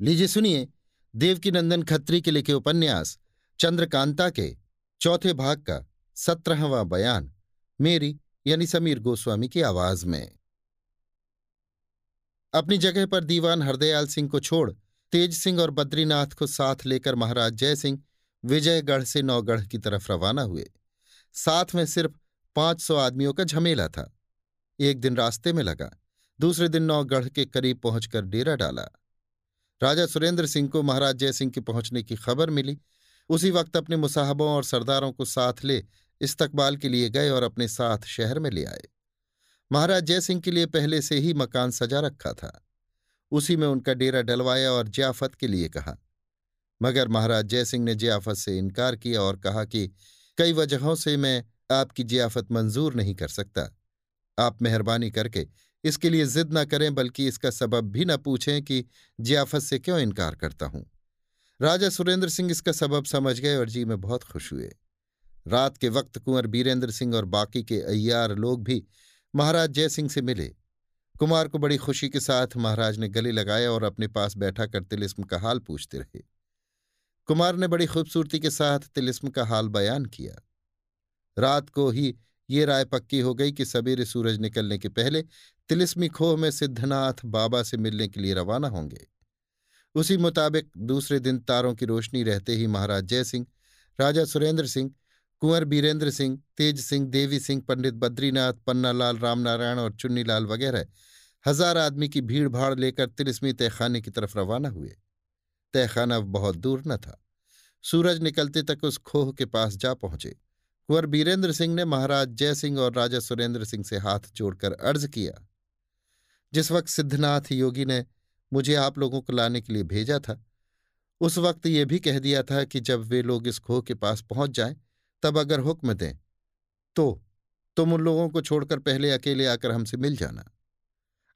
लीजिए सुनिए, देवकीनंदन खत्री के लिखे उपन्यास, चंद्रकांता के, चौथे भाग का, सत्रहवां बयान, मेरी यानी समीर गोस्वामी की आवाज़ में। अपनी जगह पर दीवान हरदयाल सिंह को छोड़, तेज सिंह और बद्रीनाथ को साथ लेकर महाराज जय सिंह, विजयगढ़ से नौगढ़ की तरफ़ रवाना हुए। साथ में सिर्फ़ पाँच सौ आदमियों का झमेला था। एक दिन रास्ते में लगा, दूसरे दिन नौगढ़ के करीब पहुंचकर डेरा डाला। राजा सुरेंद्र सिंह को महाराज जयसिंह के पहुँचने की खबर मिली। उसी वक्त अपने मुसाहबों और सरदारों को साथ ले इस्तकबाल के लिए गए और अपने साथ शहर में ले आए। महाराज जयसिंह के लिए पहले से ही मकान सजा रखा था। उसी में उनका डेरा डलवाया और जियाफत के लिए कहा। मगर महाराज जयसिंह ने जियाफत से इनकार किया और कहा कि कई वजहों से मैं आपकी जियाफत मंजूर नहीं कर सकता। आप मेहरबानी करके इसके लिए जिद न करें, बल्कि इसका सबब भी न पूछें कि जियाफत से क्यों इनकार करता हूँ। राजा सुरेंद्र सिंह इसका सबब समझ गए और जी में बहुत खुश हुए। रात के वक्त कुंवर बीरेंद्र सिंह और बाकी के अय्यार लोग भी महाराज जयसिंह से मिले। कुमार को बड़ी खुशी के साथ महाराज ने गले लगाया और अपने पास बैठा कर तिलिस्म का हाल पूछते रहे। कुमार ने बड़ी खूबसूरती के साथ तिलिस्म का हाल बयान किया। रात को ही ये राय पक्की हो गई कि सवेरे सूरज निकलने के पहले तिलिस्मी खोह में सिद्धनाथ बाबा से मिलने के लिए रवाना होंगे। उसी मुताबिक दूसरे दिन तारों की रोशनी रहते ही महाराज जय सिंह, राजा सुरेंद्र सिंह, कुंवर बीरेंद्र सिंह, तेज सिंह, देवी सिंह, पंडित बद्रीनाथ, पन्नालाल, रामनारायण और चुन्नीलाल वगैरह हज़ार आदमी की भीड़ भाड़ लेकर तिलिस्मी तहखाने की तरफ़ रवाना हुए। तहखाना बहुत दूर न था। सूरज निकलते तक उस खोह के पास जा पहुँचे। कुंवर बीरेंद्र सिंह ने महाराज जय सिंह और राजा सुरेंद्र सिंह से हाथ जोड़कर अर्ज़ किया। जिस वक्त सिद्धनाथ योगी ने मुझे आप लोगों को लाने के लिए भेजा था, उस वक्त ये भी कह दिया था कि जब वे लोग इस खोह के पास पहुँच जाएँ, तब अगर हुक्म दें तो तुम उन लोगों को छोड़कर पहले अकेले आकर हमसे मिल जाना।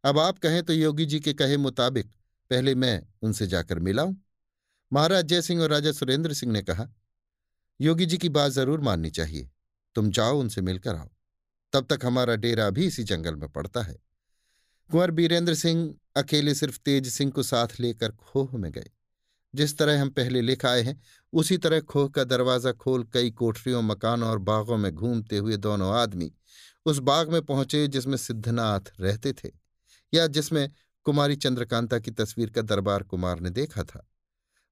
अब आप कहें तो योगी जी के कहे मुताबिक पहले मैं उनसे जाकर मिलाऊं महाराज जयसिंह और राजा सुरेंद्र सिंह ने कहा, योगी जी की बात ज़रूर माननी चाहिए। तुम जाओ उनसे मिलकर आओ। तब तक हमारा डेरा भी इसी जंगल में पड़ता है। कुंवर बीरेंद्र सिंह अकेले सिर्फ़ तेज सिंह को साथ लेकर खोह में गए। जिस तरह हम पहले लिख आए हैं, उसी तरह खोह का दरवाज़ा खोल कई कोठरियों, मकानों और बागों में घूमते हुए दोनों आदमी उस बाग में पहुँचे जिसमें सिद्धनाथ रहते थे या जिसमें कुमारी चंद्रकांता की तस्वीर का दरबार कुमार ने देखा था।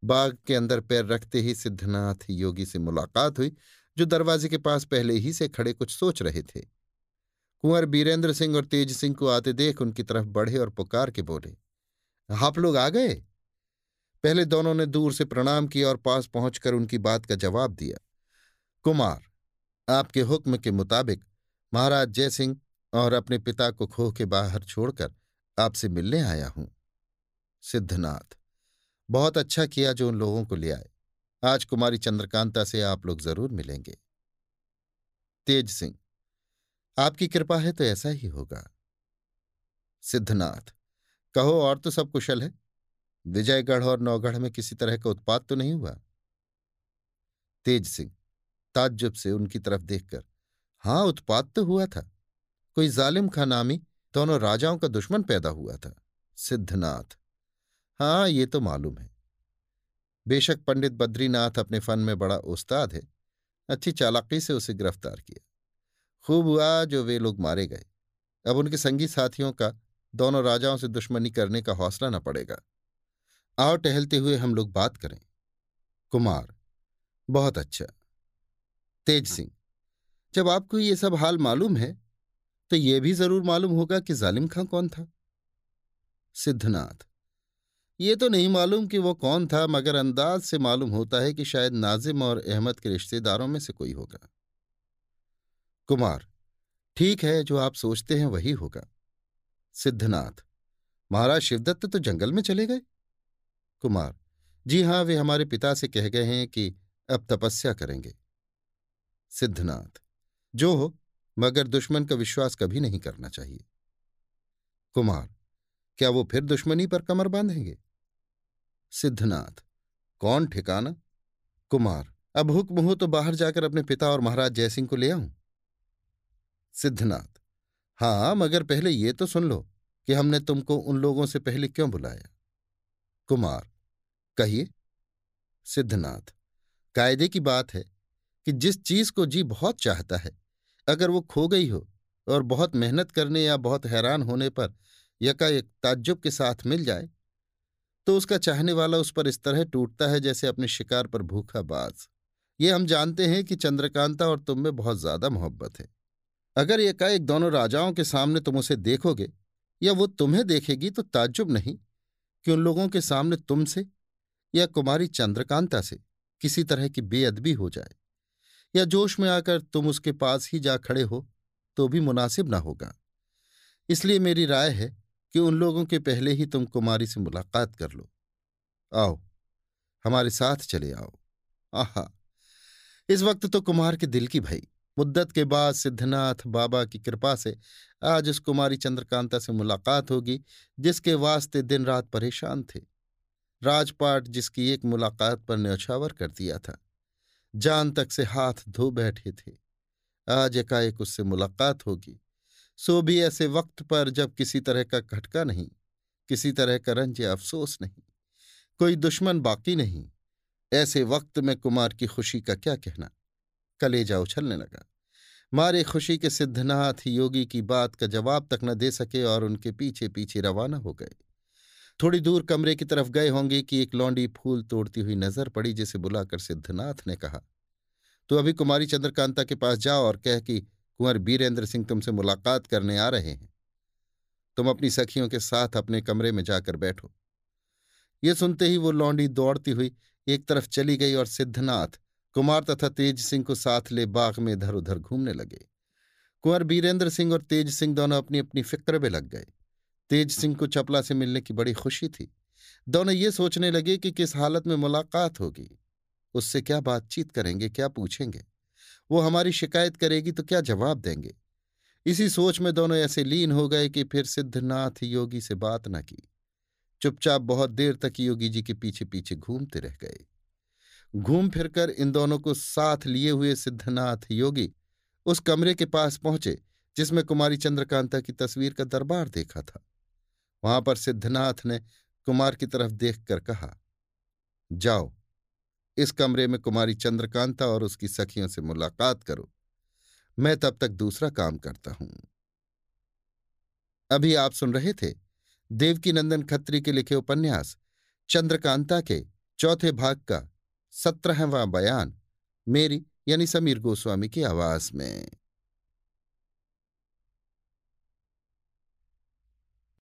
बाग के अंदर पैर रखते ही सिद्धनाथ योगी से मुलाकात हुई, जो दरवाजे के पास पहले ही से खड़े कुछ सोच रहे थे। कुंवर बीरेंद्र सिंह और तेज सिंह को आते देख उनकी तरफ़ बढ़े और पुकार के बोले, आप लोग आ गए? पहले दोनों ने दूर से प्रणाम किया और पास पहुंचकर उनकी बात का जवाब दिया, कुमार, आपके हुक्म के मुताबिक महाराज जय सिंह और अपने पिता को खोह के बाहर छोड़कर आपसे मिलने आया हूँ। सिद्धनाथ, बहुत अच्छा किया जो उन लोगों को ले आए। आज कुमारी चंद्रकांता से आप लोग ज़रूर मिलेंगे। तेज सिंह आपकी कृपा है तो ऐसा ही होगा। सिद्धनाथ, कहो और तो सब कुशल है। विजयगढ़ और नौगढ़ में किसी तरह का उत्पात तो नहीं हुआ? तेज सिंह, ताज्जुब से उनकी तरफ़ देखकर, हाँ, उत्पात तो हुआ था। कोई जालिम खा नामी दोनों राजाओं का दुश्मन पैदा हुआ था। सिद्धनाथ हाँ ये तो मालूम है। बेशक पंडित बद्रीनाथ अपने फन में बड़ा उस्ताद है। अच्छी चालाकी से उसे गिरफ़्तार किया। खूब हुआ जो वे लोग मारे गए। अब उनके संगी साथियों का दोनों राजाओं से दुश्मनी करने का हौसला न पड़ेगा। आओ टहलते हुए हम लोग बात करें। कुमार बहुत अच्छा। तेज सिंह जब आपको ये सब हाल मालूम है तो ये भी ज़रूर मालूम होगा कि जालिम खां कौन था। सिद्धनाथ ये तो नहीं मालूम कि वो कौन था मगर अंदाज से मालूम होता है कि शायद नाजिम और अहमद के रिश्तेदारों में से कोई होगा। कुमार, ठीक है, जो आप सोचते हैं वही होगा। सिद्धनाथ, महाराज शिवदत्त तो जंगल में चले गए? कुमार, जी हाँ, वे हमारे पिता से कह गए हैं कि अब तपस्या करेंगे। सिद्धनाथ, जो हो, मगर दुश्मन का विश्वास कभी नहीं करना चाहिए। कुमार, क्या वो फिर दुश्मनी पर कमर बांधेंगे? सिद्धनाथ, कौन ठिकाना? कुमार, अब हुक्म हो तो बाहर जाकर अपने पिता और महाराज जयसिंह को ले आऊँ? सिद्धनाथ। हाँ मगर पहले ये तो सुन लो कि हमने तुमको उन लोगों से पहले क्यों बुलाया। कुमार, कहिए। सिद्धनाथ, कायदे की बात है कि जिस चीज़ को जी बहुत चाहता है, अगर वो खो गई हो और बहुत मेहनत करने या बहुत हैरान होने पर यकायक ताज्जुब के साथ मिल जाए तो उसका चाहने वाला उस पर इस तरह टूटता है जैसे अपने शिकार पर भूखा बाज। ये हम जानते हैं कि चंद्रकांता और तुम में बहुत ज़्यादा मोहब्बत है। अगर एकाएक दोनों राजाओं के सामने तुम उसे देखोगे, या वो तुम्हें देखेगी तो ताज्जुब नहीं। कि उन लोगों के सामने तुमसे, या कुमारी चंद्रकांता से किसी तरह की बेअदबी हो जाए, या जोश में आकर तुम उसके पास ही जा खड़े हो तो भी मुनासिब ना होगा। इसलिए मेरी राय है कि उन लोगों के पहले ही तुम कुमारी से मुलाकात कर लो। आओ, हमारे साथ चले आओ। आहा, इस वक्त तो कुमार के दिल की भई। मुद्दत के बाद सिद्धनाथ बाबा की कृपा से आज उस कुमारी चंद्रकांता से मुलाकात होगी, जिसके वास्ते दिन रात परेशान थे। राजपाट जिसकी एक मुलाकात पर न्यौछावर कर दिया था। जान तक से हाथ धो बैठे थे। आज एकाएक उससे मुलाकात होगी। सो भी ऐसे वक्त पर जब किसी तरह का खटका नहीं, किसी तरह का रंज अफसोस नहीं, कोई दुश्मन बाकी नहीं, ऐसे वक्त में कुमार की खुशी का क्या कहना? कलेजा उछलने लगा। मारे खुशी के सिद्धनाथ योगी की बात का जवाब तक न दे सके और उनके पीछे पीछे रवाना हो गए। थोड़ी दूर कमरे की तरफ़ गए होंगे कि एक लौंडी फूल तोड़ती हुई नज़र पड़ी जिसे बुलाकर सिद्धनाथ ने कहा तो अभी कुमारी चंद्रकांता के पास जाओ और कह कि कुंवर बीरेंद्र सिंह तुमसे मुलाकात करने आ रहे हैं। तुम अपनी सखियों के साथ अपने कमरे में जाकर बैठो। ये सुनते ही वो लौंडी दौड़ती हुई एक तरफ़ चली गई और सिद्धनाथ कुमार तथा तेज सिंह को साथ ले बाग में इधर उधर घूमने लगे। कुंवर बीरेंद्र सिंह और तेज सिंह दोनों अपनी अपनी फ़िक्र में लग गए। तेज सिंह को चपला से मिलने की बड़ी खुशी थी। दोनों ये सोचने लगे कि किस हालत में मुलाकात होगी। उससे क्या बातचीत करेंगे, क्या पूछेंगे? वो हमारी शिकायत करेगी तो क्या जवाब देंगे? इसी सोच में दोनों ऐसे लीन हो गए कि फिर सिद्धनाथ योगी से बात न की। चुपचाप बहुत देर तक योगी जी के पीछे पीछे घूमते रह गए। घूम फिरकर इन दोनों को साथ लिए हुए सिद्धनाथ योगी उस कमरे के पास पहुँचे, जिसमें कुमारी चंद्रकांता की तस्वीर का दरबार देखा था। वहाँ पर सिद्धनाथ ने कुमार की तरफ़ देखकर कहा, जाओ, इस कमरे में कुमारी चंद्रकांता और उसकी सखियों से मुलाकात करो। मैं तब तक दूसरा काम करता हूँ। अभी आप सुन रहे थे देवकीनंदन खत्री के लिखे उपन्यास, चंद्रकांता के चौथे भाग का सत्रहवां बयान मेरी यानी समीर गोस्वामी की आवाज़ में।